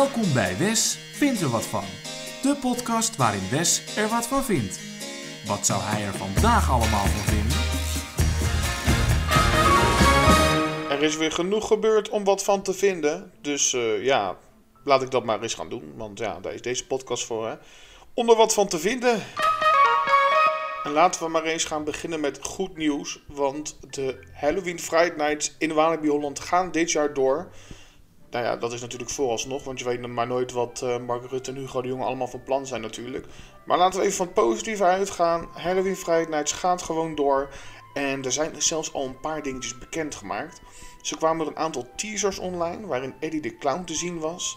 Welkom bij Wes vindt er wat van. De podcast waarin Wes er wat van vindt. Wat zou hij er vandaag allemaal van vinden? Er is weer genoeg gebeurd om wat van te vinden. Dus eh, ja, laat ik dat maar eens gaan doen. Want ja, daar is deze podcast voor. Hè? Om er wat van te vinden. En laten we maar eens gaan beginnen met goed nieuws. Want de Halloween Friday Nights in Walibi Holland gaan dit jaar door. Nou ja, dat is natuurlijk vooralsnog. Want je weet maar nooit wat uh, Mark Rutte en Hugo de Jonge allemaal van plan zijn natuurlijk. Maar laten we even van het positieve uitgaan. Halloween Friday Nights gaat gewoon door. En er zijn zelfs al een paar dingetjes bekendgemaakt. Zo kwamen er een aantal teasers online waarin Eddie de Clown te zien was.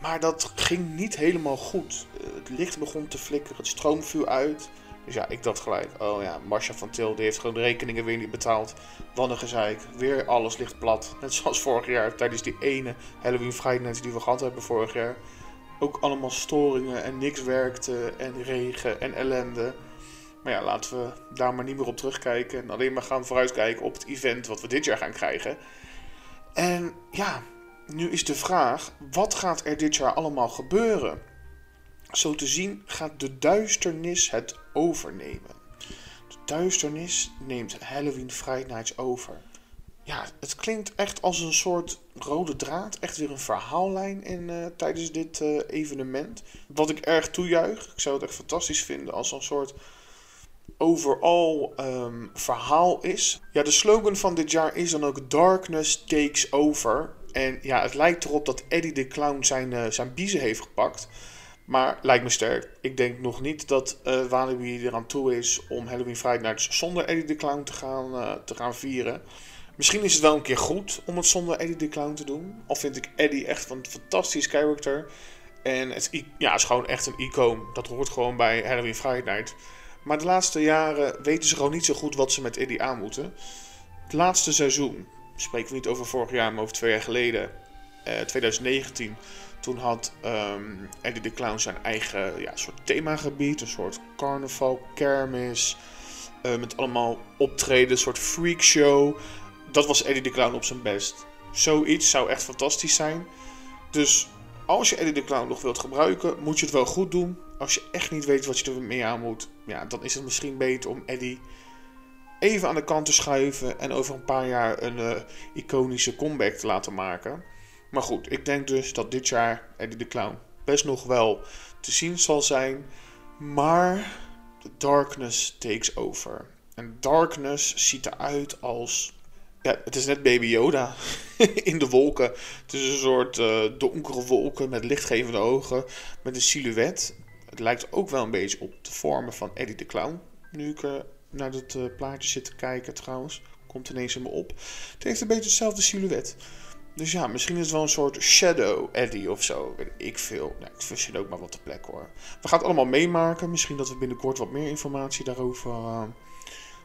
Maar dat ging niet helemaal goed. Eh, het licht begon te flikkeren, het stroom viel uit. Dus ja, ik dacht gelijk, oh ja, Marcia van Til die heeft gewoon de rekeningen weer niet betaald. Wat een gezeik, weer alles ligt plat. Net zoals vorig jaar, tijdens die ene Halloween Friday die we gehad hebben vorig jaar. Ook allemaal storingen en niks werkte en regen en ellende. Maar ja, laten we daar maar niet meer op terugkijken. En alleen maar gaan vooruitkijken op het event wat we dit jaar gaan krijgen. En ja, nu is de vraag: wat gaat er dit jaar allemaal gebeuren? Zo te zien gaat de duisternis het overnemen. De duisternis neemt Halloween Friday Nights over. Ja, het klinkt echt als een soort rode draad. Echt weer een verhaallijn in, uh, tijdens dit uh, evenement. Wat ik erg toejuich. Ik zou het echt fantastisch vinden als een soort overal um, verhaal is. Ja, de slogan van dit jaar is dan ook Darkness Takes Over. En ja, het lijkt erop dat Eddie de Clown zijn, uh, zijn biezen heeft gepakt. Maar lijkt me sterk. Ik denk nog niet dat uh, Walibi eraan toe is om Halloween Friday zonder Eddie de Clown te gaan, uh, te gaan vieren. Misschien is het wel een keer goed om het zonder Eddie de Clown te doen. Al vind ik Eddie echt een fantastisch character. En het ja, is gewoon echt een icoon. Dat hoort gewoon bij Halloween Friday Night. Maar de laatste jaren weten ze gewoon niet zo goed wat ze met Eddie aan moeten. Het laatste seizoen, spreken we niet over vorig jaar, maar over twee jaar geleden, uh, 2019. Toen had um, Eddie de Clown zijn eigen ja, soort themagebied, een soort carnaval, kermis, uh, met allemaal optreden, een soort freakshow. Dat was Eddie de Clown op zijn best. Zoiets zou echt fantastisch zijn. Dus als je Eddie de Clown nog wilt gebruiken, moet je het wel goed doen. Als je echt niet weet wat je er mee aan moet, ja, dan is het misschien beter om Eddie even aan de kant te schuiven en over een paar jaar een uh, iconische comeback te laten maken. Maar goed, ik denk dus dat dit jaar Eddie de Clown best nog wel te zien zal zijn. Maar de darkness takes over. En darkness ziet eruit als. Ja, het is net Baby Yoda in de wolken. Het is een soort uh, donkere wolken met lichtgevende ogen. Met een silhouet. Het lijkt ook wel een beetje op de vormen van Eddie de Clown. Nu ik uh, naar het uh, plaatje zit te kijken trouwens. Komt ineens in me op. Het heeft een beetje hetzelfde silhouet. Dus ja, misschien is het wel een soort Shadow Eddie of zo. Ik veel. Nou, ik verzin ook maar wat de plek hoor. We gaan het allemaal meemaken. Misschien dat we binnenkort wat meer informatie daarover uh,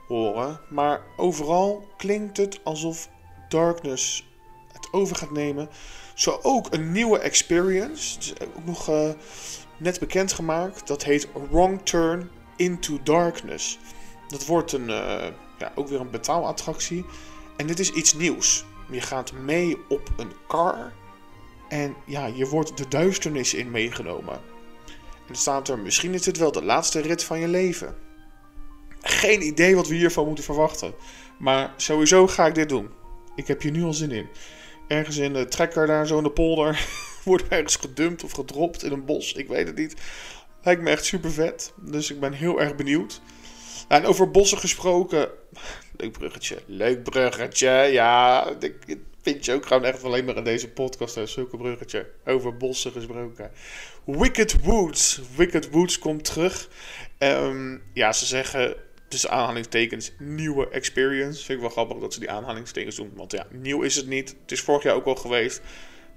horen. Maar overal klinkt het alsof Darkness het over gaat nemen. Zo ook een nieuwe experience. Het ook nog uh, net bekendgemaakt. Dat heet Wrong Turn into Darkness. Dat wordt een, uh, ja, ook weer een betaalattractie. En dit is iets nieuws. Je gaat mee op een car. En ja, je wordt de duisternis in meegenomen. En staat er, misschien is dit wel de laatste rit van je leven. Geen idee wat we hiervan moeten verwachten. Maar sowieso ga ik dit doen. Ik heb hier nu al zin in. Ergens in de trekker daar zo in de polder. wordt ergens gedumpt of gedropt in een bos. Ik weet het niet. Lijkt me echt super vet. Dus ik ben heel erg benieuwd. En over bossen gesproken. Leuk bruggetje. Leuk bruggetje. Ja, ik vind je ook gewoon echt alleen maar in deze podcast. Hè, zulke bruggetje. Over bossen gesproken. Wicked Woods. Wicked Woods komt terug. Um, ja, ze zeggen tussen aanhalingstekens nieuwe experience. Vind ik wel grappig dat ze die aanhalingstekens doen. Want ja, nieuw is het niet. Het is vorig jaar ook al geweest.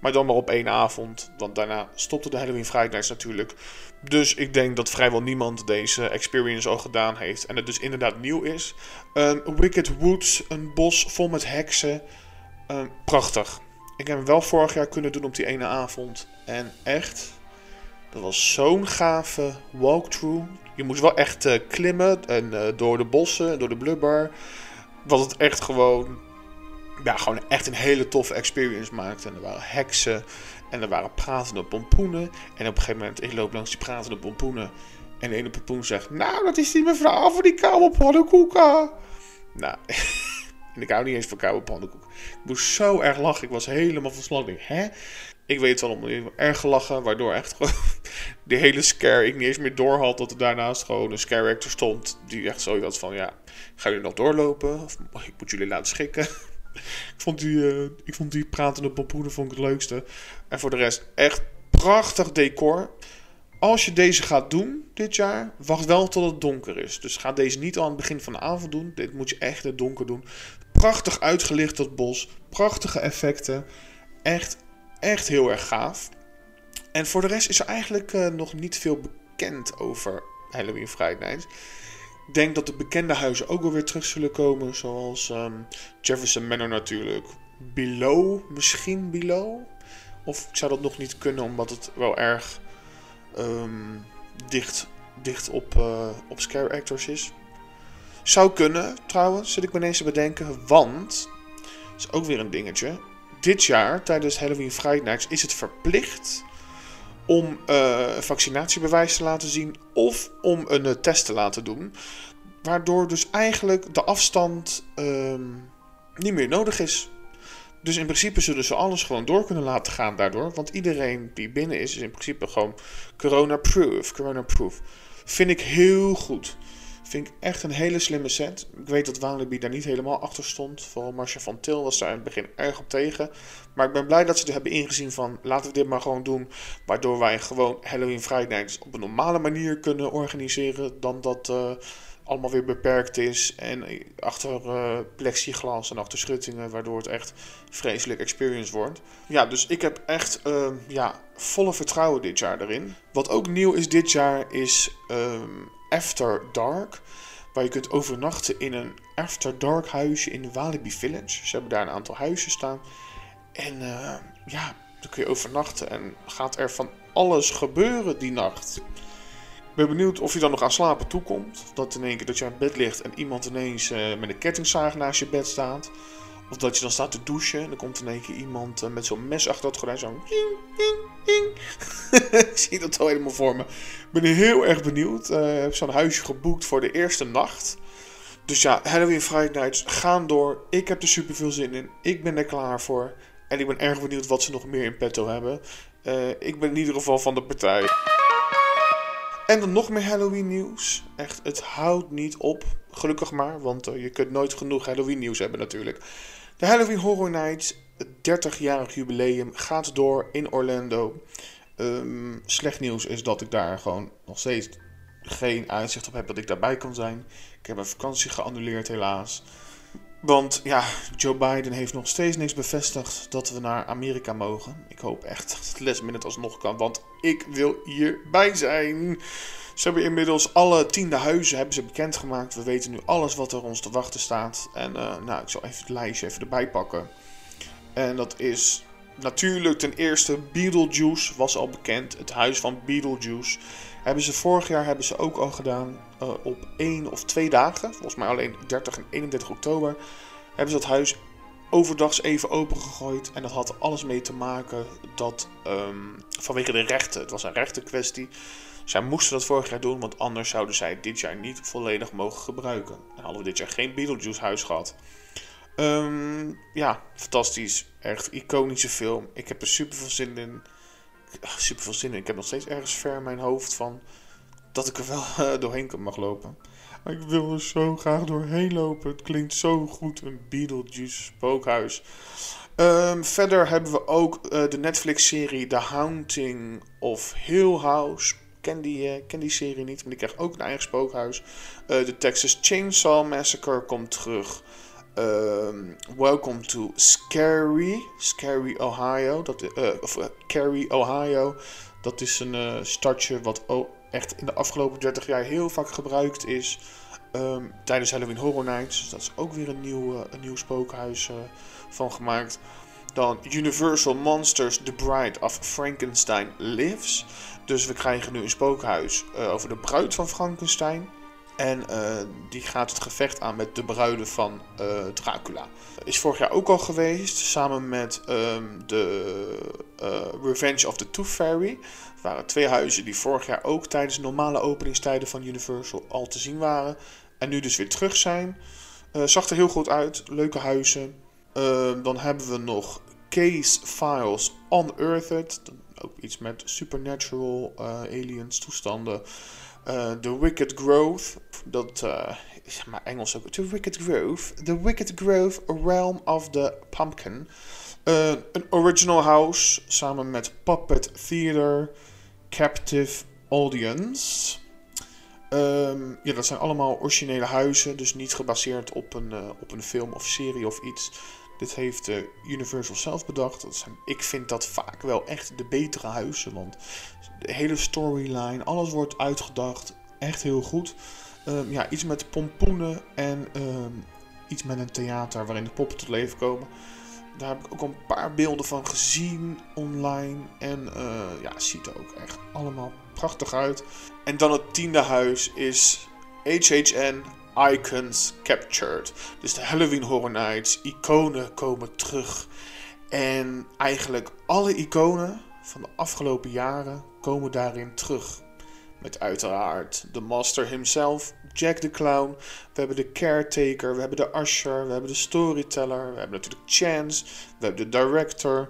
Maar dan maar op één avond. Want daarna stopte de Halloween Friday natuurlijk. Dus ik denk dat vrijwel niemand deze experience al gedaan heeft. En het dus inderdaad nieuw is. Um, Wicked Woods, een bos vol met heksen. Um, prachtig. Ik heb hem wel vorig jaar kunnen doen op die ene avond. En echt, dat was zo'n gave walkthrough. Je moest wel echt uh, klimmen en uh, door de bossen, door de blubber. Was het echt gewoon ja, gewoon echt een hele toffe experience maakte. En er waren heksen en er waren pratende pompoenen. En op een gegeven moment, ik loop langs die pratende pompoenen. En de ene pompoen zegt, nou, dat is die mevrouw van die koude pannenkoeken. Nou, en ik hou niet eens van koude pannenkoeken. Ik moest zo erg lachen, ik was helemaal van slag. Ik hè? Ik weet wel om erg gelachen, waardoor echt gewoon die hele scare ik niet eens meer door had dat er daarnaast gewoon een scare actor stond die echt zo had van ja, gaan jullie nog doorlopen of ik moet jullie laten schikken. Ik, vond die, uh, ik vond die pratende pompoenen vond ik het leukste. En voor de rest echt prachtig decor. Als je deze gaat doen dit jaar, wacht wel tot het donker is. Dus ga deze niet al aan het begin van de avond doen. Dit moet je echt in het donker doen. Prachtig uitgelicht dat bos. Prachtige effecten. Echt echt heel erg gaaf. En voor de rest is er eigenlijk uh, nog niet veel bekend over Halloween Friday. Denk dat de bekende huizen ook wel weer terug zullen komen. Zoals um, Jefferson Manor natuurlijk. Below, misschien Below. Of ik zou dat nog niet kunnen, omdat het wel erg um, dicht, dicht op, uh, op scare actors is. Zou kunnen, trouwens, zit ik me ineens te bedenken. Want, is ook weer een dingetje dit jaar, tijdens Halloween Friday Nights, is het verplicht om uh, vaccinatiebewijs te laten zien of om een uh, test te laten doen. Waardoor dus eigenlijk de afstand uh, niet meer nodig is. Dus in principe zullen ze alles gewoon door kunnen laten gaan daardoor. Want iedereen die binnen is, is in principe gewoon corona-proof. Corona-proof. Vind ik heel goed. Vind ik echt een hele slimme set. Ik weet dat Walibi daar niet helemaal achter stond. Vooral Marcia van Til was daar in het begin erg op tegen. Maar ik ben blij dat ze er hebben ingezien van laten we dit maar gewoon doen. Waardoor wij gewoon Halloween Friday op een normale manier kunnen organiseren. Dan dat uh, allemaal weer beperkt is. En achter uh, plexiglas en achter schuttingen. Waardoor het echt vreselijk experience wordt. Ja, dus ik heb echt uh, ja, volle vertrouwen dit jaar erin. Wat ook nieuw is dit jaar is... After Dark. Waar je kunt overnachten in een After Dark huisje in Walibi Village. Ze hebben daar een aantal huizen staan. En uh, ja, dan kun je overnachten en gaat er van alles gebeuren die nacht. Ik ben benieuwd of je dan nog aan slapen toekomt. Dat in één keer dat je aan bed ligt en iemand ineens uh, met een kettingzaag naast je bed staat. Of dat je dan staat te douchen en dan komt in één keer iemand uh, met zo'n mes achter het gordijn. Zo'n ik zie dat al helemaal voor me. Ik ben heel erg benieuwd. Ik uh, heb zo'n huisje geboekt voor de eerste nacht. Dus ja, Halloween Friday Nights gaan door. Ik heb er super veel zin in. Ik ben er klaar voor. En ik ben erg benieuwd wat ze nog meer in petto hebben. Uh, ik ben in ieder geval van de partij. En dan nog meer Halloween nieuws. Echt, het houdt niet op. Gelukkig maar, want je kunt nooit genoeg Halloween nieuws hebben natuurlijk. De Halloween Horror Nights, het 30-jarig jubileum, gaat door in Orlando. Um, slecht nieuws is dat ik daar gewoon nog steeds geen uitzicht op heb dat ik daarbij kan zijn. Ik heb mijn vakantie geannuleerd helaas. Want ja, Joe Biden heeft nog steeds niks bevestigd dat we naar Amerika mogen. Ik hoop echt dat het last minute alsnog kan, want ik wil hierbij zijn. Ze hebben inmiddels alle tiende huizen hebben ze bekendgemaakt. We weten nu alles wat er ons te wachten staat. En uh, nou, ik zal even het lijstje even erbij pakken. En dat is natuurlijk ten eerste Beetlejuice was al bekend. Het huis van Beetlejuice. Hebben ze vorig jaar hebben ze ook al gedaan uh, op één of twee dagen. Volgens mij alleen 30 en 31 oktober. Hebben ze dat huis overdags even opengegooid. En dat had alles mee te maken dat um, vanwege de rechten. Het was een rechtenkwestie. Zij moesten dat vorig jaar doen, want anders zouden zij dit jaar niet volledig mogen gebruiken. En hadden we dit jaar geen Beetlejuice huis gehad. Um, ja, fantastisch. Echt iconische film. Ik heb er super veel zin in. Super veel zin in. Ik heb nog steeds ergens ver in mijn hoofd van dat ik er wel uh, doorheen mag lopen. Ik wil er zo graag doorheen lopen. Het klinkt zo goed, een Beetlejuice spookhuis. Um, verder hebben we ook uh, de Netflix-serie The Haunting of Hill House. Ken die, uh, ken die serie niet, maar die krijgt ook een eigen spookhuis. De Texas Chainsaw Massacre komt terug. Um, welcome to Scary, Scary Ohio. Dat, uh, of uh, Cary, Ohio. Dat is een stadje wat echt in de afgelopen 30 jaar heel vaak gebruikt is. Um, tijdens Halloween Horror Nights. Dus dat is ook weer een nieuw, een nieuw spookhuis van gemaakt. Dan Universal Monsters The Bride of Frankenstein Lives. Dus we krijgen nu een spookhuis over de bruid van Frankenstein. En uh, die gaat het gevecht aan met de bruiden van uh, Dracula. Is vorig jaar ook al geweest, samen met um, de Revenge of the Tooth Fairy. Waren twee huizen die vorig jaar ook tijdens normale openingstijden van Universal al te zien waren. En nu dus weer terug zijn. zag er heel goed uit, leuke huizen. Ehm, dan hebben we nog Case Files Unearthed. Ook iets met supernatural aliens toestanden. Uh, The Wicked Grove. Dat uh, is maar Engels ook. The Wicked Grove. The Wicked Grove, Realm of the Pumpkin. Een original house samen met Puppet Theater, Captive Audience. Um, ja, dat zijn allemaal originele huizen, dus niet gebaseerd op een, op een film of serie of iets. Dit heeft Universal zelf bedacht. Dat zijn, ik vind dat vaak wel echt de betere huizen. Want de hele storyline, alles wordt uitgedacht. Echt heel goed. Um, ja, iets met pompoenen en um, iets met een theater waarin de poppen tot leven komen. Daar heb ik ook een paar beelden van gezien online. En uh, ja, ziet er ook echt allemaal prachtig uit. En dan het tiende huis is HHN Icons Captured. Dus de Halloween Horror Nights, iconen komen terug. En eigenlijk alle iconen van de afgelopen jaren komen daarin terug. Met uiteraard de Master himself, Jack the Clown. We hebben de Caretaker, we hebben de Usher, we hebben de Storyteller, we hebben natuurlijk Chance, we hebben de Director.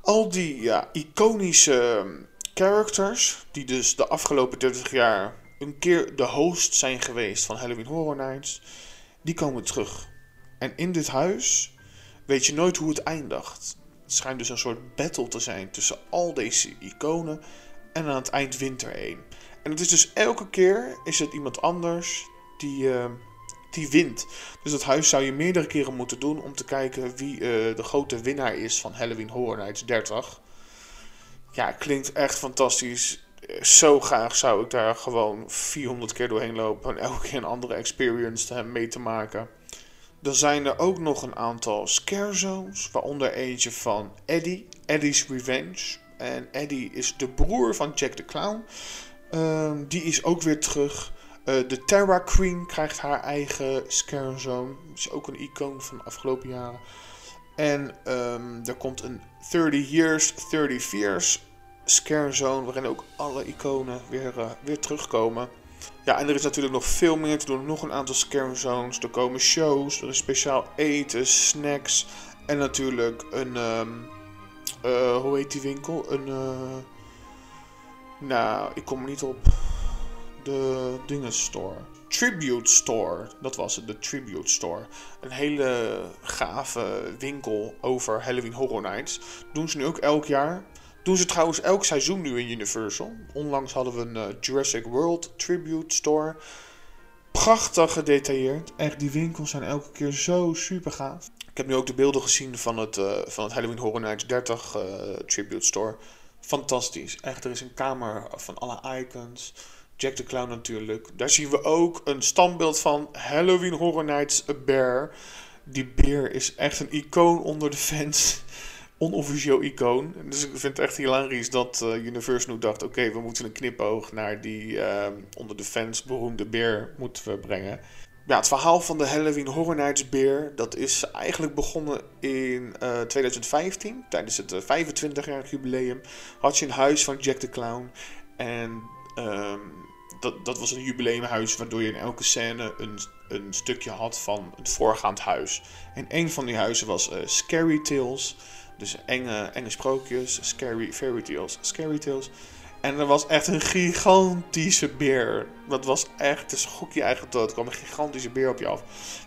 Al die ja, iconische characters, die dus de afgelopen 30 jaar een keer de host zijn geweest van Halloween Horror Nights, die komen terug. En in dit huis weet je nooit hoe het eindigt. Het schijnt dus een soort battle te zijn tussen al deze iconen en aan het eind wint er één. En het is dus elke keer is het iemand anders die, uh, die wint. Dus dat huis zou je meerdere keren moeten doen om te kijken wie uh, de grote winnaar is van Halloween Horror Nights 30. Ja, klinkt echt fantastisch zo graag zou ik daar gewoon 400 keer doorheen lopen en elke keer een andere experience mee te maken. Dan zijn er ook nog een aantal scare zones, waaronder eentje van Eddie, Eddie's Revenge. En Eddie is de broer van Jack the Clown. Um, die is ook weer terug. Uh, de Terra Queen krijgt haar eigen scare zone. Is ook een icoon van de afgelopen jaren. En um, er komt een 30 Years, 30 Fears Scare Zone, waarin ook alle iconen weer, uh, weer terugkomen. Ja, en er is natuurlijk nog veel meer te doen. Nog een aantal scare zones. Er komen shows, er is speciaal eten, snacks. En natuurlijk een. Um, uh, hoe heet die winkel? Een. Uh, nou, ik kom er niet op. De Dingen Store. Tribute Store. Dat was het, de Tribute Store. Een hele gave winkel over Halloween Horror Nights. Doen ze nu ook elk jaar. Doen ze trouwens elk seizoen nu in Universal. Onlangs hadden we een uh, Jurassic World Tribute Store. Prachtig gedetailleerd. Echt, die winkels zijn elke keer zo super gaaf. Ik heb nu ook de beelden gezien van het, uh, van het Halloween Horror Nights 30 uh, Tribute Store. Fantastisch. Echt, er is een kamer van alle icons. Jack the Clown natuurlijk. Daar zien we ook een standbeeld van Halloween Horror Nights A Bear. Die beer is echt een icoon onder de fans onofficieel icoon. Dus ik vind het echt hilarisch dat uh, Universal nu dacht... oké, we moeten een knipoog naar die uh, onder de fans beroemde beer moeten brengen. Ja, het verhaal van de Halloween Horror beer... dat is eigenlijk begonnen in uh, 2015. Tijdens het 25-jarig jubileum had je een huis van Jack the Clown. En um, dat, dat was een jubileumhuis waardoor je in elke scène een, een stukje had van het voorgaand huis. En een van die huizen was Scary Tales... Dus enge, enge sprookjes, scary fairy tales, scary tales. En er was echt een gigantische beer. Dat was echt, dus schok je eigen dood. Er kwam een gigantische beer op je af.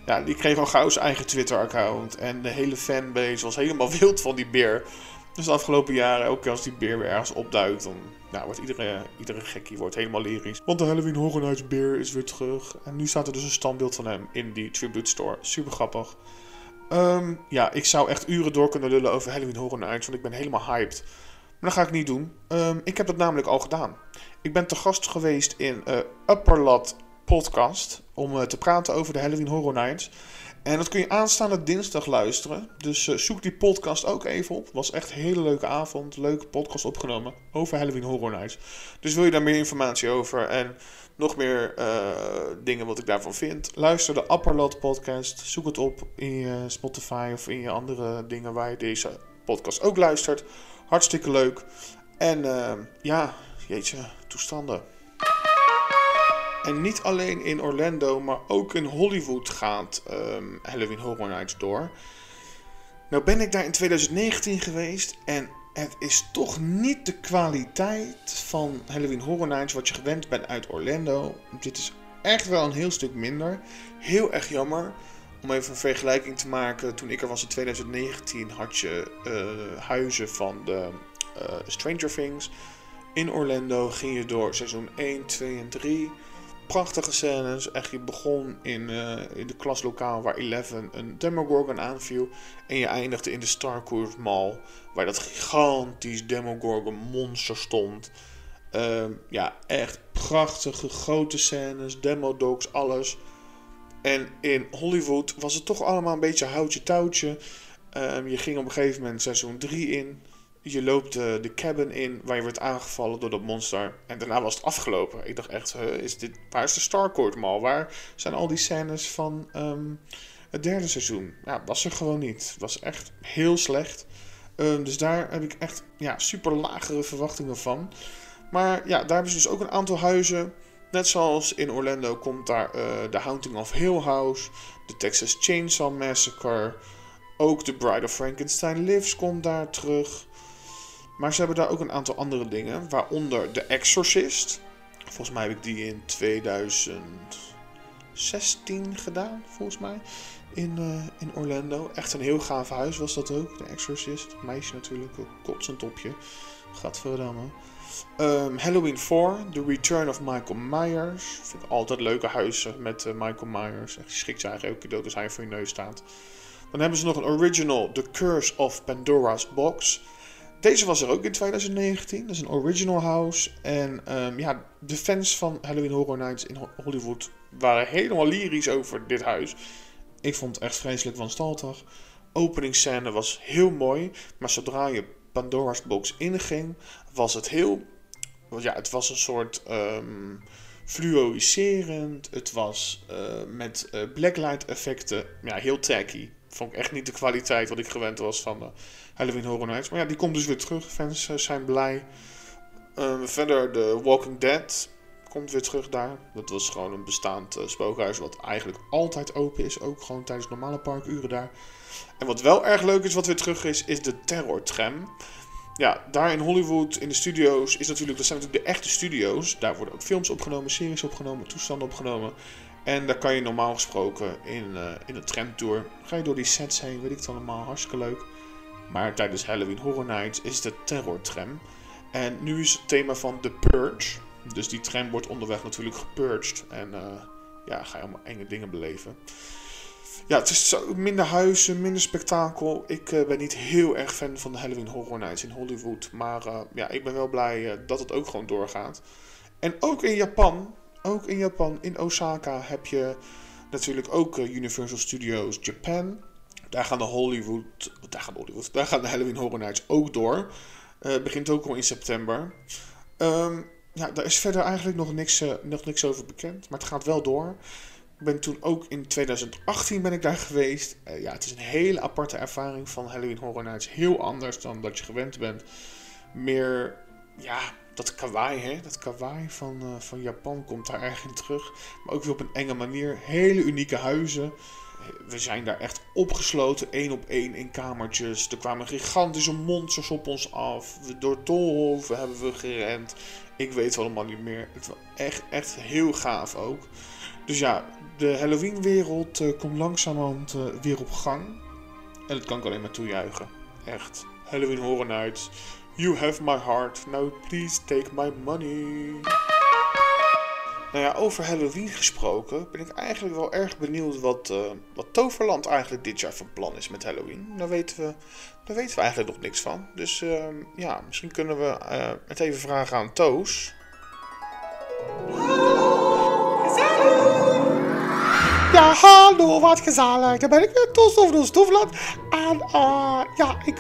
Ja, die kreeg al gauw zijn eigen Twitter-account. En de hele fanbase was helemaal wild van die beer. Dus de afgelopen jaren, keer als die beer weer ergens opduikt, dan nou, wordt iedere, iedere gekkie wordt helemaal lyrisch. Want de Halloween Horror Nights beer is weer terug. En nu staat er dus een standbeeld van hem in die Tribute Store. Super grappig. Um, ja, ik zou echt uren door kunnen lullen over Halloween Horror Nights, want ik ben helemaal hyped. Maar dat ga ik niet doen. Um, ik heb dat namelijk al gedaan. Ik ben te gast geweest in uh, Upper Lat Podcast om uh, te praten over de Halloween Horror Nights. En dat kun je aanstaande dinsdag luisteren. Dus uh, zoek die podcast ook even op. Was echt een hele leuke avond. Leuke podcast opgenomen over Halloween Horror Nights. Dus wil je daar meer informatie over en nog meer eh, dingen wat ik daarvan vind. Luister de Upperlot podcast. Zoek het op in je Spotify of in je andere dingen waar je deze podcast ook luistert. Hartstikke leuk. En uh, ja, jeetje, toestanden. En niet alleen in Orlando, maar ook in Hollywood gaat um, Halloween Horror Nights door. Nou ben ik daar in 2019 geweest en het is toch niet de kwaliteit van Halloween Horror Nights wat je gewend bent uit Orlando. Dit is echt wel een heel stuk minder. Heel erg jammer. Om even een vergelijking te maken, toen ik er was in 2019 had je uh, huizen van de uh, Stranger Things. In Orlando ging je door seizoen 1, 2 en 3 prachtige scènes. Echt, je begon in, uh, in de klaslokaal waar Eleven een Demogorgon aanviel. En je eindigde in de Starcourt Mall, waar dat gigantisch Demogorgon monster stond. Uh, ja, echt prachtige grote scènes, demodogs, alles. En in Hollywood was het toch allemaal een beetje houtje touwtje. Uh, je ging op een gegeven moment seizoen 3 in je loopt de, de cabin in waar je wordt aangevallen door dat monster. En daarna was het afgelopen. Ik dacht echt, is dit, waar is de Starcourt Mall? Waar zijn al die scènes van um, het derde seizoen? Ja, was er gewoon niet. Was echt heel slecht. Um, dus daar heb ik echt ja, super lagere verwachtingen van. Maar ja, daar hebben ze dus ook een aantal huizen. Net zoals in Orlando komt daar uh, The Haunting of Hill House, de Texas Chainsaw Massacre. Ook The Bride of Frankenstein Lives komt daar terug. Maar ze hebben daar ook een aantal andere dingen, waaronder The Exorcist. Volgens mij heb ik die in 2016 gedaan, volgens mij. In, uh, in Orlando. Echt een heel gaaf huis was dat ook. The Exorcist. Meisje natuurlijk, kotsend topje. Gadverdamme. Um, Halloween 4, The Return of Michael Myers. Vind ik altijd leuke huizen met uh, Michael Myers. Echt je eigenlijk keer dood als hij voor je neus staat. Dan hebben ze nog een original, The Curse of Pandora's Box. Deze was er ook in 2019. Dat is een original house. En um, ja, de fans van Halloween Horror Nights in Hollywood waren helemaal lyrisch over dit huis. Ik vond het echt vreselijk wanstaltig. Openingsscène was heel mooi. Maar zodra je Pandora's box inging, was het heel... Ja, het was een soort... Um, fluoriserend. Het was uh, met uh, blacklight effecten. Ja, heel tacky. Vond ik echt niet de kwaliteit wat ik gewend was van Halloween Horror Nights. Maar ja, die komt dus weer terug. Fans uh, zijn blij. verder The Walking Dead komt weer terug daar. Dat was gewoon een bestaand spookhuis wat eigenlijk altijd open is. Ook gewoon tijdens normale parkuren daar. En wat wel erg leuk is wat weer terug is, is de Terror Tram ja, daar in Hollywood, in de studio's, is natuurlijk, dat zijn natuurlijk de echte studio's. Daar worden ook films opgenomen, series opgenomen, toestanden opgenomen. En daar kan je normaal gesproken in, uh, in een tramtour, ga je door die sets heen, weet ik het allemaal, hartstikke leuk. Maar tijdens Halloween Horror Nights is de Terror Tram. En nu is het thema van The Purge. Dus die tram wordt onderweg natuurlijk gepurged. En uh, ja, ga je allemaal enge dingen beleven. Ja, het is zo, minder huizen, minder spektakel. Ik uh, ben niet heel erg fan van de Halloween Horror Nights in Hollywood. Maar uh, ja, ik ben wel blij dat het ook gewoon doorgaat. En ook in Japan, ook in Japan, in Osaka, heb je natuurlijk ook Universal Studios Japan. Daar gaan de Hollywood, daar gaan de Hollywood, daar gaan de Halloween Horror Nights ook door. begint ook al in september. Um, ja, daar is verder eigenlijk nog niks, nog niks over bekend. Maar het gaat wel door. Ik ben toen ook in 2018 ben ik daar geweest. Uh, ja, het is een hele aparte ervaring van Halloween Horror Nights. Heel anders dan dat je gewend bent. Meer, ja, dat kawaii, hè? Dat kawaii van, uh, van Japan komt daar in terug. Maar ook weer op een enge manier. Hele unieke huizen. We zijn daar echt opgesloten, één op één in kamertjes. Er kwamen gigantische monsters op ons af. Door tolhoven hebben we gerend. Ik weet het allemaal niet meer. Het was echt, echt heel gaaf ook. Dus ja, de Halloween-wereld uh, komt langzamerhand uh, weer op gang. En dat kan ik alleen maar toejuichen. Echt. Halloween Horror Nights. You have my heart. Now please take my money. Nou ja, over Halloween gesproken ben ik eigenlijk wel erg benieuwd wat, uh, wat Toverland eigenlijk dit jaar van plan is met Halloween. Daar weten we, daar weten we eigenlijk nog niks van. Dus uh, ja, misschien kunnen we uh, het even vragen aan Toos. Ja, hallo, wat gezellig. Dan ben ik weer Toos over de Stoefland. En uh, ja, ik,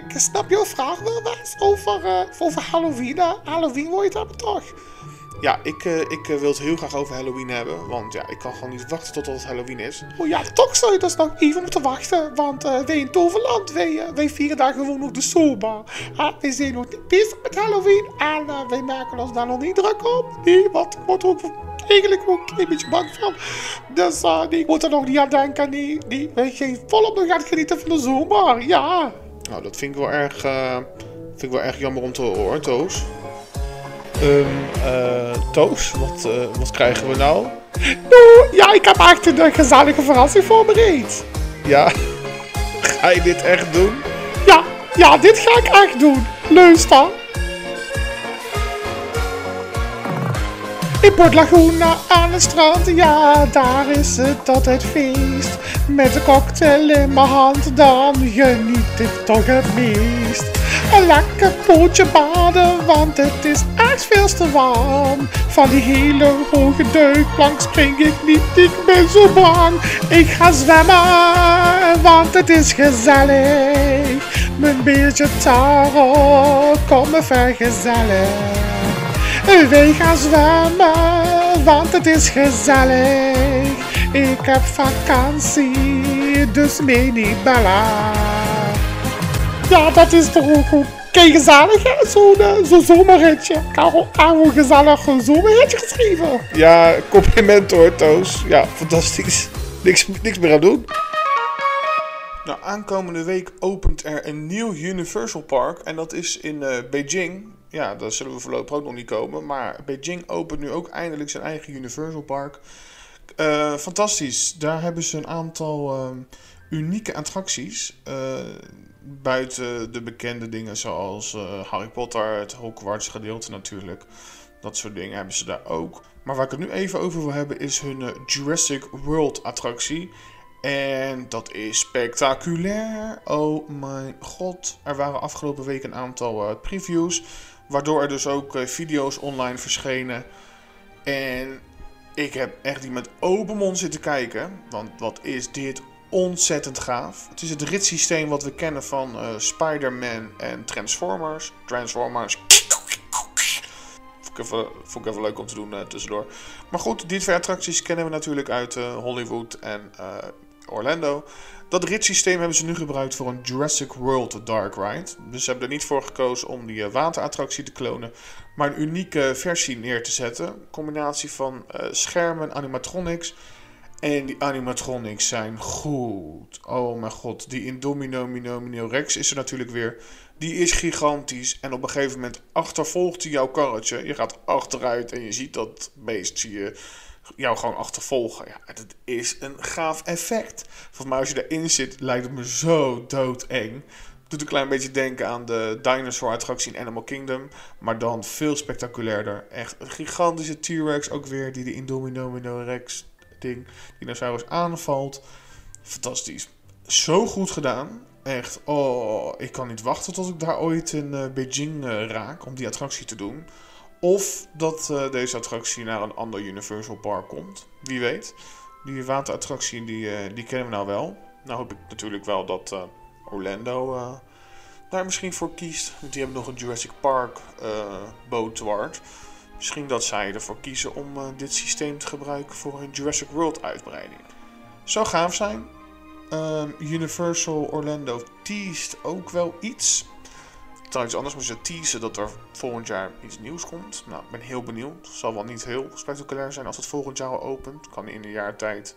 ik snap jouw vraag wel best over, over Halloween. Halloween wil je het hebben toch? Ja, ik, eh, ik eh, wil het heel graag over Halloween hebben. Want ja, ik kan gewoon niet wachten totdat het Halloween is. Oh ja, toch zou je dus nog even moeten wachten. Want eh, wij in Toverland, wij, wij vieren daar gewoon nog de zomer. Ah, wij zijn nog niet bezig met Halloween. En wij maken ons daar nog niet druk op. Nee, want ik word er ook eigenlijk ook een beetje bang van. Dus nee, ik moet er nog niet aan denken. Nee, nee, wij gaan volop nog gaan genieten van de zomer. Ja. Nou, dat vind ik wel erg, vind ik wel erg jammer om te horen, Toos. Ehm, eh, Toos, wat, eh, wat krijgen we nou? Nou, ja, ik heb echt een gezellige verrassing voorbereid. Ja, ga je dit echt doen? Ja, ja, dit ga ik echt doen. Luister. In Port Laguna aan het strand, ja, daar is het altijd feest. Met een cocktail in mijn hand, dan geniet ik toch het meest. Een lekker pootje baden, want het is echt veel te warm. Van die hele hoge duikplank spring ik niet, ik ben zo bang. Ik ga zwemmen, want het is gezellig. Mijn beertje Taro, kom me vergezellen. Wij gaan zwemmen, want het is gezellig. Ik heb vakantie, dus mee niet bellen. Ja, dat is toch ook goed. Kijk, gezellig hè, zo'n eh, zo'n zomerritje. Ik heb ook een gezellig een zomerritje geschreven. Ja, compliment hoor, Toos. Ja, fantastisch. Niks, niks meer aan doen. Nou, aankomende week opent er een nieuw Universal Park. En dat is in eh, Beijing. Ja, daar zullen we voorlopig ook nog niet komen. Maar Beijing opent nu ook eindelijk zijn eigen Universal Park. Eh, fantastisch. Daar hebben ze een aantal ehm, unieke attracties. Buiten de bekende dingen zoals eh, Harry Potter, het Hogwarts gedeelte natuurlijk. Dat soort dingen hebben ze daar ook. Maar waar ik het nu even over wil hebben is hun eh, Jurassic World attractie. En dat is spectaculair. Oh mijn god. Er waren afgelopen week een aantal eh, previews. Waardoor er dus ook video's online verschenen. En ik heb echt niet met open mond zitten kijken. Want wat is dit ontzettend gaaf. Het is het ritssysteem wat we kennen van eh, Spider-Man en Transformers. Transformers. Vond ik, even, leuk om te doen eh, tussendoor. Maar goed, die twee attracties kennen we natuurlijk uit eh, Hollywood en Orlando. Dat ritssysteem hebben ze nu gebruikt voor een Jurassic World Dark Ride. Dus ze hebben er niet voor gekozen om die waterattractie te klonen, maar een unieke versie neer te zetten. Combinatie van schermen, animatronics. En die animatronics zijn goed. Oh mijn god, die Indomino Rex is er natuurlijk weer. Die is gigantisch. En op een gegeven moment achtervolgt hij jouw karretje. Je gaat achteruit en je ziet dat beest zie je jou gewoon achtervolgen. Ja, dat is een gaaf effect. Volgens mij als je erin zit, lijkt het me zo doodeng. Doet een klein beetje denken aan de dinosaur attractie in Animal Kingdom. Maar dan veel spectaculairder. Echt een gigantische T-Rex ook weer. Die de Indomino Rex ding, dinosaurus aanvalt. Fantastisch. Zo goed gedaan. Echt, oh, ik kan niet wachten tot ik daar ooit in eh, Beijing eh, raak om die attractie te doen. Of dat eh, deze attractie naar een ander Universal Park komt. Wie weet. Die waterattractie die, die kennen we nou wel. Nou hoop ik natuurlijk wel dat Orlando daar misschien voor kiest. Want die hebben nog een Jurassic Park bootwaard. Misschien dat zij ervoor kiezen om eh, dit systeem te gebruiken voor hun Jurassic World uitbreiding. Zou gaaf zijn. Ehm, Universal Orlando teased ook wel iets. Trouwens, anders moeten ze teasen dat er volgend jaar iets nieuws komt. Nou, ik ben heel benieuwd. Het zal wel niet heel spectaculair zijn als het volgend jaar al opent. Kan in een jaar tijd.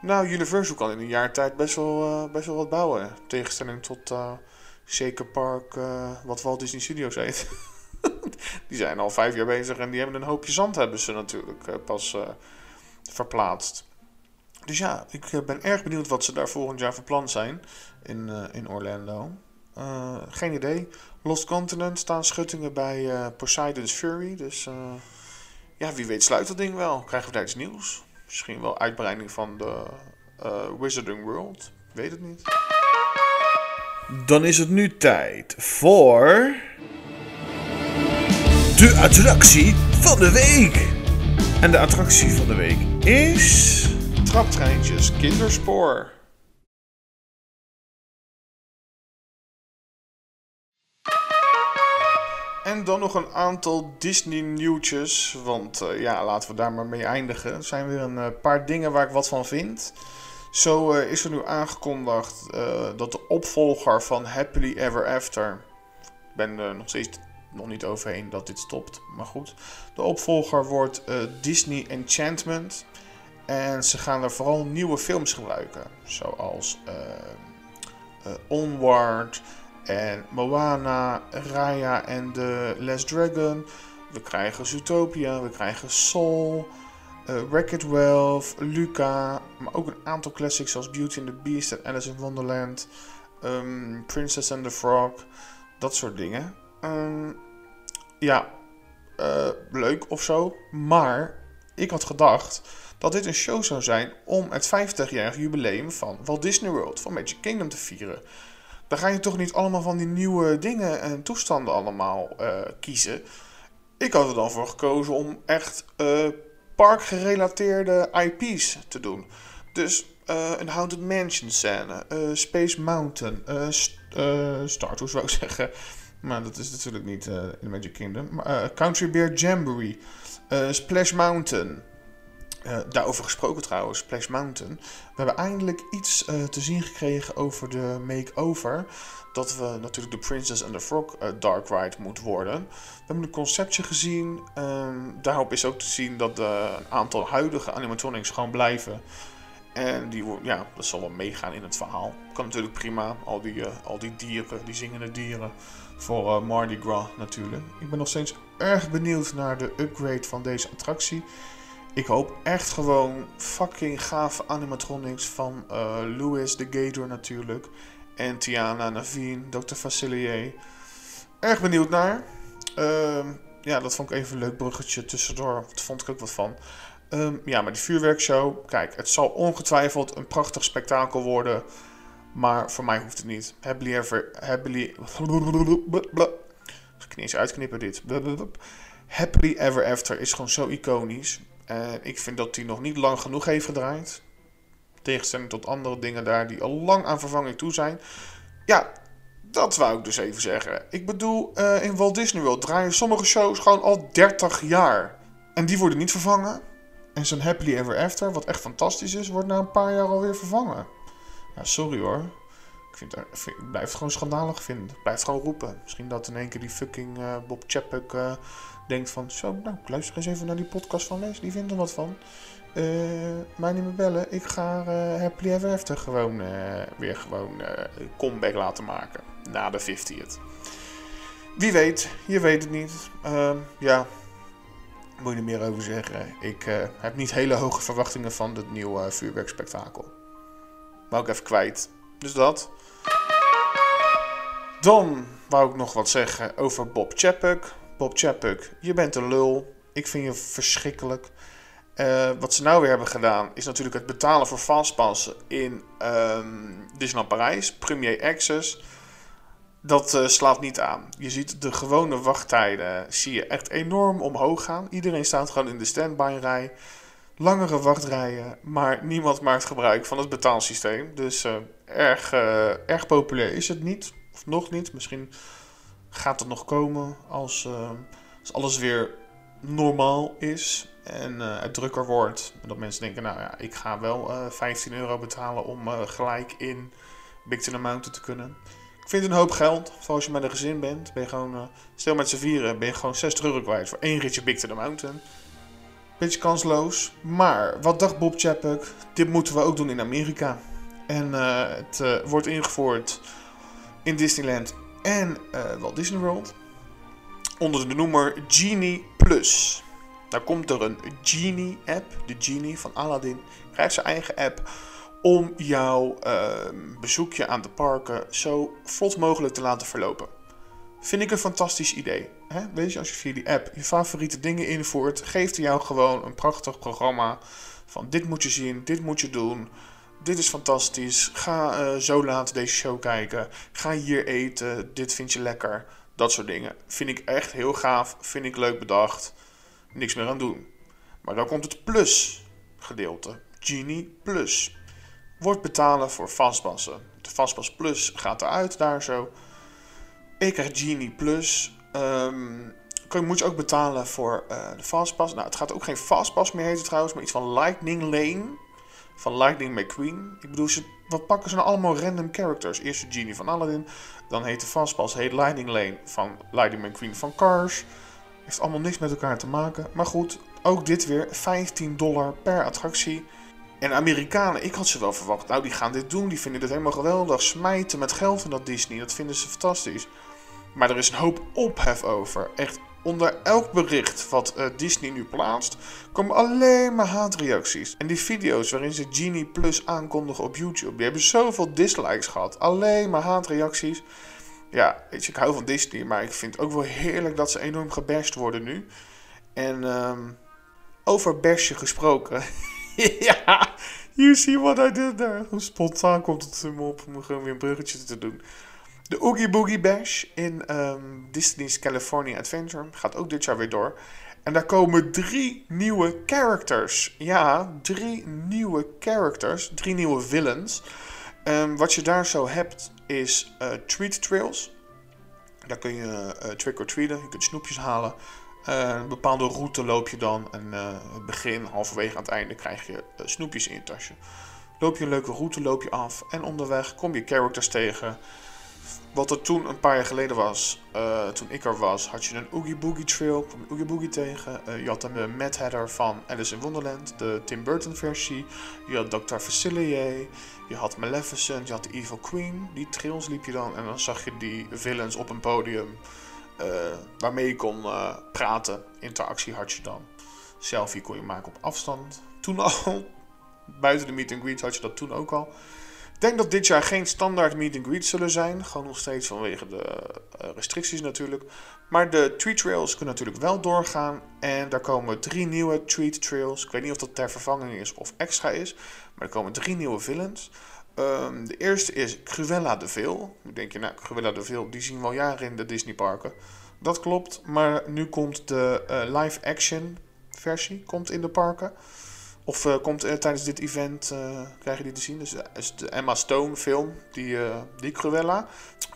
Nou, Universal kan in een jaar tijd best wel, eh, best wel wat bouwen. In tegenstelling tot eh Shaker Park, wat Walt Disney Studios heet. die zijn al vijf jaar bezig en die hebben een hoopje zand hebben ze natuurlijk eh, pas eh, verplaatst. Dus ja, ik eh, ben erg benieuwd wat ze daar volgend jaar van plan zijn in, in Orlando. Geen idee. Lost Continent staan schuttingen bij Poseidon's Fury. Dus ja, wie weet sluit dat ding wel. Krijgen we daar nieuws? Misschien wel uitbreiding van de Wizarding World. Weet het niet. Dan is het nu tijd voor... De attractie van de week. En de attractie van de week is... Traptreintjes Kinderspoor. En dan nog een aantal Disney nieuwtjes. Want eh, ja, laten we daar maar mee eindigen. Er zijn weer een eh, paar dingen waar ik wat van vind. Zo eh, is er nu aangekondigd dat de opvolger van Happily Ever After. Ik ben nog steeds nog niet overheen dat dit stopt. Maar goed. De opvolger wordt Disney Enchantment. En ze gaan er vooral nieuwe films gebruiken. Zoals Onward. En Moana, Raya en The Last Dragon. We krijgen Zootopia, we krijgen Soul, uh, Wreck-It Ralph, Luca. Maar ook een aantal classics zoals Beauty and the Beast en Alice in Wonderland. Um, Princess and the Frog. Dat soort dingen. Um, ja, uh, leuk of zo. Maar ik had gedacht dat dit een show zou zijn om het 50-jarig jubileum van Walt Disney World, van Magic Kingdom te vieren. Dan ga je toch niet allemaal van die nieuwe dingen en toestanden allemaal uh, kiezen. Ik had er dan voor gekozen om echt uh, parkgerelateerde IP's te doen. Dus een Haunted Mansion scène, Space Mountain, Star Tours zou ik zeggen. Maar dat is natuurlijk niet in Magic Kingdom. Maar, Country Bear Jamboree, Splash Mountain... Uh, daarover gesproken trouwens, Splash Mountain. We hebben eindelijk iets uh, te zien gekregen over de make-over. Dat we natuurlijk de Princess and the Frog uh, Dark Ride moet worden. We hebben een conceptje gezien. Um, daarop is ook te zien dat een aantal huidige animatronics gewoon blijven. En die, ja, dat zal wel meegaan in het verhaal. Kan natuurlijk prima. Al die, al die dieren, die zingende dieren. Voor Mardi Gras natuurlijk. Ik ben nog steeds erg benieuwd naar de upgrade van deze attractie. Ik hoop echt gewoon fucking gave animatronics van uh, Louis de Gator natuurlijk. En Tiana, Naveen, Dr. Facilier. Erg benieuwd naar. Uh, ja, dat vond ik even een leuk bruggetje tussendoor. Daar vond ik ook wat van. Um, ja, maar die vuurwerkshow. Kijk, het zal ongetwijfeld een prachtig spektakel worden. Maar voor mij hoeft het niet. Happily ever... Happily... Ik niet eens uitknippen dit. Happily Ever After is gewoon zo iconisch. En ik vind dat hij nog niet lang genoeg heeft gedraaid. Tegenstelling tot andere dingen daar die al lang aan vervanging toe zijn. Ja, dat wou ik dus even zeggen. Ik bedoel, uh, in Walt Disney World draaien sommige shows gewoon al 30 jaar. En die worden niet vervangen. En zo'n Happily Ever After, wat echt fantastisch is, wordt na een paar jaar alweer vervangen. Sorry hoor. Ik, vind, ik blijf het gewoon schandalig vinden. Ik blijf gewoon roepen. Misschien dat in één keer die fucking uh, Bob Chapek uh, denkt van... Zo, nou, luister eens even naar die podcast van Les. Die vindt er wat van. Uh, mij niet meer bellen. Ik ga Happily Ever After gewoon weer gewoon comeback laten maken. Na de 50th. Wie weet. Je weet het niet. Ehm, ja, moet je er meer over zeggen. Ik heb niet hele hoge verwachtingen van het nieuwe vuurwerkspektakel. Maar ook even kwijt. Dus dat. Dan wou ik nog wat zeggen over Bob Chapek. Bob Chapek, je bent een lul. Ik vind je verschrikkelijk. Uh, wat ze nou weer hebben gedaan is natuurlijk het betalen voor fastpassen in um, Disneyland Parijs, Premier Access. Dat uh, slaat niet aan. Je ziet de gewone wachttijden zie je echt enorm omhoog gaan. Iedereen staat gewoon in de standby rij. Langere wachtrijen, maar niemand maakt gebruik van het betaalsysteem. Dus uh, erg, erg populair is het niet. Of nog niet. Misschien gaat het nog komen als, uh, als alles weer normaal is. En het drukker wordt. Dat mensen denken, nou ja, ik ga wel uh, eh, 15 euro betalen om gelijk in Big Ten Mountain te kunnen. Ik vind het een hoop geld. Voor als je met een gezin bent. Ben je gewoon, stel met z'n vieren, ben je gewoon 60 euro kwijt voor één ritje Big Ten Mountain. Beetje kansloos. Maar wat dacht Bob Chapek? Dit moeten we ook doen in Amerika. En het wordt ingevoerd in Disneyland en uh, Walt Disney World. Onder de noemer Genie Plus. Daar komt er een Genie app, de Genie van Aladdin. Krijgt zijn eigen app om jouw bezoekje aan de parken zo vlot mogelijk te laten verlopen. Vind ik een fantastisch idee. Hè? Weet je, als je via die app je favoriete dingen invoert, geeft hij jou gewoon een prachtig programma van dit moet je zien, dit moet je doen dit is fantastisch. Ga uh, zo laat deze show kijken. Ga hier eten. Dit vind je lekker. Dat soort dingen. Vind ik echt heel gaaf. Vind ik leuk bedacht. Niks meer aan doen. Maar dan komt het plus gedeelte. Genie Plus. Wordt betalen voor vastpassen. De vastpas Plus gaat eruit daar zo. Ik krijg Genie Plus. ehm, kun je, moet je ook betalen voor eh, de Fastpass. Nou, het gaat ook geen Fastpass meer heten trouwens, maar iets van Lightning Lane. Van Lightning McQueen. Ik bedoel, ze, wat pakken ze nou allemaal random characters? Eerst de Genie van Aladdin. Dan heet de Fastpass heet Lightning Lane van Lightning McQueen van Cars. Heeft allemaal niks met elkaar te maken. Maar goed, ook dit weer 15 dollar per attractie. En Amerikanen, ik had ze wel verwacht. Nou, die gaan dit doen. Die vinden dit helemaal geweldig. Smijten met geld in dat Disney. Dat vinden ze fantastisch. Maar er is een hoop ophef over. Echt onder elk bericht wat uh, Disney nu plaatst, komen alleen maar haatreacties. En die video's waarin ze Genie Plus aankondigen op YouTube, die hebben zoveel dislikes gehad. Alleen maar haatreacties. Ja, weet je, ik hou van Disney, maar ik vind het ook wel heerlijk dat ze enorm gebashed worden nu. En um, over bashen gesproken. ja, you see what I did there. Spontaan komt het me op om gewoon weer een bruggetje te doen. De Oogie Boogie Bash in um, Disney's California Adventure gaat ook dit jaar weer door. En daar komen drie nieuwe characters. Ja, drie nieuwe characters. Drie nieuwe villains. Um, wat je daar zo hebt is uh, treat trails. Daar kun je uh, trick or treaten. Je kunt snoepjes halen. Uh, een bepaalde route loop je dan. En het begin, halverwege aan het einde krijg je snoepjes in je tasje. Loop je een leuke route, loop je af. En onderweg kom je characters tegen. Wat er toen een paar jaar geleden was, uh, toen ik er was, had je een Oogie Boogie Trail, kwam Oogie Boogie tegen. Uh, je had de Mad Hatter van Alice in Wonderland, de Tim Burton versie. Je had Dr. Facilier, je had Maleficent, je had de Evil Queen. Die trails liep je dan en dan zag je die villains op een podium uh, waarmee je kon praten. Interactie had je dan. Selfie kon je maken op afstand. Toen al, buiten de meet and greet had je dat toen ook al. Ik denk dat dit jaar geen standaard meet and greet zullen zijn. Gewoon nog steeds vanwege de uh, restricties natuurlijk. Maar de treat trails kunnen natuurlijk wel doorgaan. En daar komen drie nieuwe treat trails. Ik weet niet of dat ter vervanging is of extra is. Maar er komen drie nieuwe villains. Um, de eerste is Cruella de Vil. Nu denk je, nou, Cruella de Vil, die zien we al jaren in de Disney parken. Dat klopt, maar nu komt de uh, live-action versie komt in de parken. Of uh, komt uh, tijdens dit event, uh, krijg je die te zien. Dus is de Emma Stone film, die, die Cruella.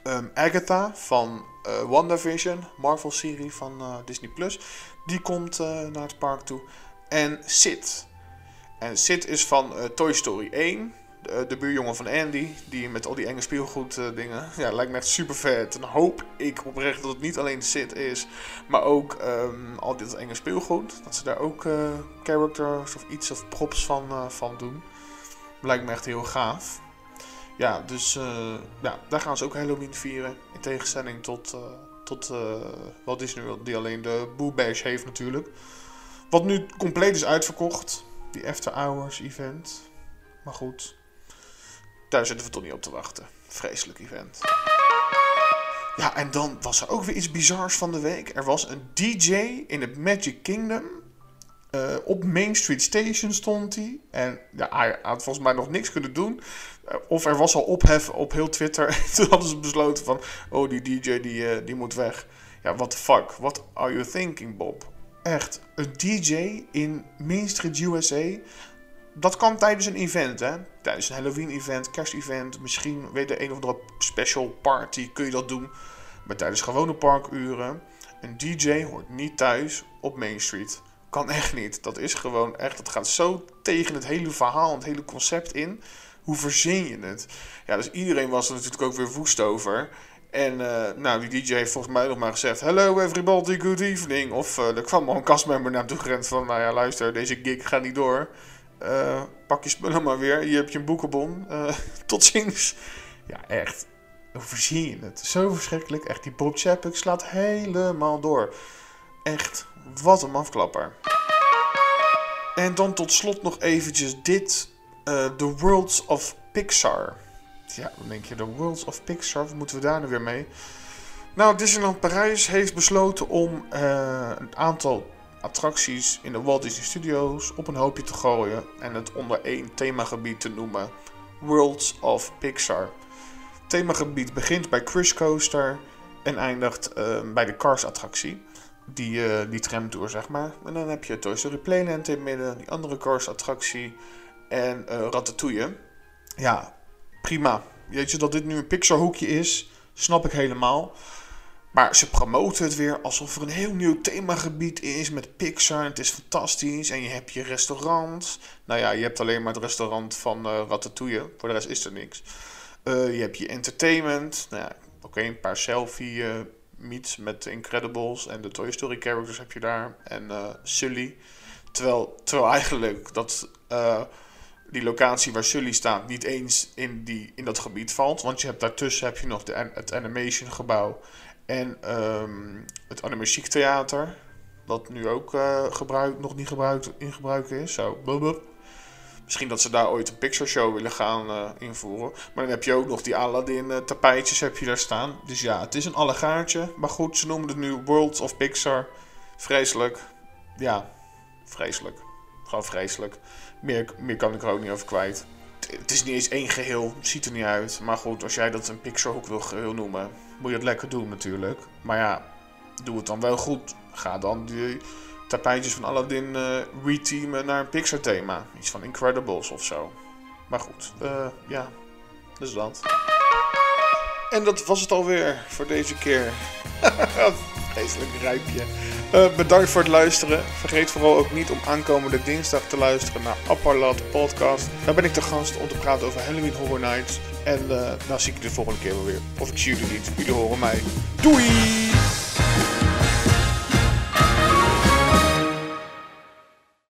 Um, Agatha van WandaVision, Marvel-serie van Disney+. Plus. Die komt naar het park toe. En Sid. En Sid is van Toy Story 1 de, de buurjongen van Andy, die met al die enge speelgoed uh, dingen. Ja, lijkt me echt super vet. En hoop ik oprecht dat het niet alleen Sid is, maar ook um, al dit enge speelgoed. Dat ze daar ook uh, characters of iets of props van, uh, van doen. Lijkt me echt heel gaaf. Ja, dus ja, daar gaan ze ook Halloween vieren. In tegenstelling tot, tot Walt Disney World, die alleen de Boo Bash heeft natuurlijk. Wat nu compleet is uitverkocht. Die After Hours event. Maar goed, daar zitten we toch niet op te wachten. Vreselijk event. Ja, en dan was er ook weer iets bizars van de week. Er was een DJ in het Magic Kingdom. Uh, op Main Street Station stond hij. En ja, hij had volgens mij nog niks kunnen doen. Uh, of er was al ophef op heel Twitter. Toen hadden ze besloten van... Oh, die DJ die, uh, die moet weg. Ja, what the fuck? What are you thinking, Bob? Echt, een DJ in Main Street USA dat kan tijdens een event, hè. Tijdens een Halloween-event, kerst-event, misschien weet de een of andere special party kun je dat doen. Maar tijdens gewone parkuren, een DJ hoort niet thuis op Main Street. Kan echt niet. Dat is gewoon echt, dat gaat zo tegen het hele verhaal, het hele concept in. Hoe verzin je het? Ja, dus iedereen was er natuurlijk ook weer woest over. En uh, nou, die DJ heeft volgens mij nog maar gezegd: Hello everybody, good evening. Of uh, er kwam al een kastmember naar hem toe gerend van: Nou ja, luister, deze gig gaat niet door. Uh, pak je spullen maar weer. Hier heb je een boekenbon. Uh, tot ziens. Ja, echt. Hoe zie je het? Zo verschrikkelijk. Echt, die Bob Chapek slaat helemaal door. Echt, wat een afklapper. En dan tot slot nog eventjes dit. Uh, The Worlds of Pixar. Ja, dan denk je, The Worlds of Pixar, wat moeten we daar nu weer mee? Nou, Disneyland Parijs heeft besloten om een aantal attracties in de Walt Disney Studios op een hoopje te gooien en het onder één themagebied te noemen: Worlds of Pixar. Het themagebied begint bij Crush Coaster en eindigt uh, bij de Cars attractie. Die, uh, die tramtour, zeg maar. En dan heb je Toy Story Playland in het midden, die andere Cars attractie en uh, Ratatouille. Ja, prima. Weet je dat dit nu een Pixar hoekje is, snap ik helemaal. Maar ze promoten het weer alsof er een heel nieuw themagebied is met Pixar. Het is fantastisch. En je hebt je restaurant. Nou ja, je hebt alleen maar het restaurant van uh, Ratatouille. Voor de rest is er niks. Uh, je hebt je entertainment. Nou ja, oké, een paar selfie uh, meets met Incredibles. En de Toy Story characters heb je daar. En Sully. Terwijl, terwijl eigenlijk dat die locatie waar Sully staat niet eens in, die, in dat gebied valt. Want je hebt daartussen heb je nog de, het animation gebouw en um, het Animaziektheater. Wat nu ook uh, nog niet gebruikt, in gebruik is. Zo, Misschien dat ze daar ooit een Pixar show willen gaan uh, invoeren. Maar dan heb je ook nog die Aladdin uh, tapijtjes heb je daar staan. Dus ja, het is een allegaartje. Maar goed, ze noemen het nu World of Pixar. Vreselijk. Ja, vreselijk. Gewoon vreselijk. Meer, meer kan ik er ook niet over kwijt. Het is niet eens één geheel, ziet er niet uit. Maar goed, als jij dat een Pixar-hoek wil geheel noemen, moet je het lekker doen natuurlijk. Maar ja, doe het dan wel goed. Ga dan die tapijtjes van Aladdin uh, reteamen naar een Pixar-thema. Iets van Incredibles of zo. Maar goed, uh, ja, dus dat. En dat was het alweer voor deze keer. Vreselijk rijpje. Uh, bedankt voor het luisteren. Vergeet vooral ook niet om aankomende dinsdag te luisteren naar Apparlat Podcast. Daar ben ik de gast om te praten over Halloween Horror Nights. En uh, nou zie ik je de volgende keer wel weer. Of ik zie jullie niet. Jullie horen mij. Doei!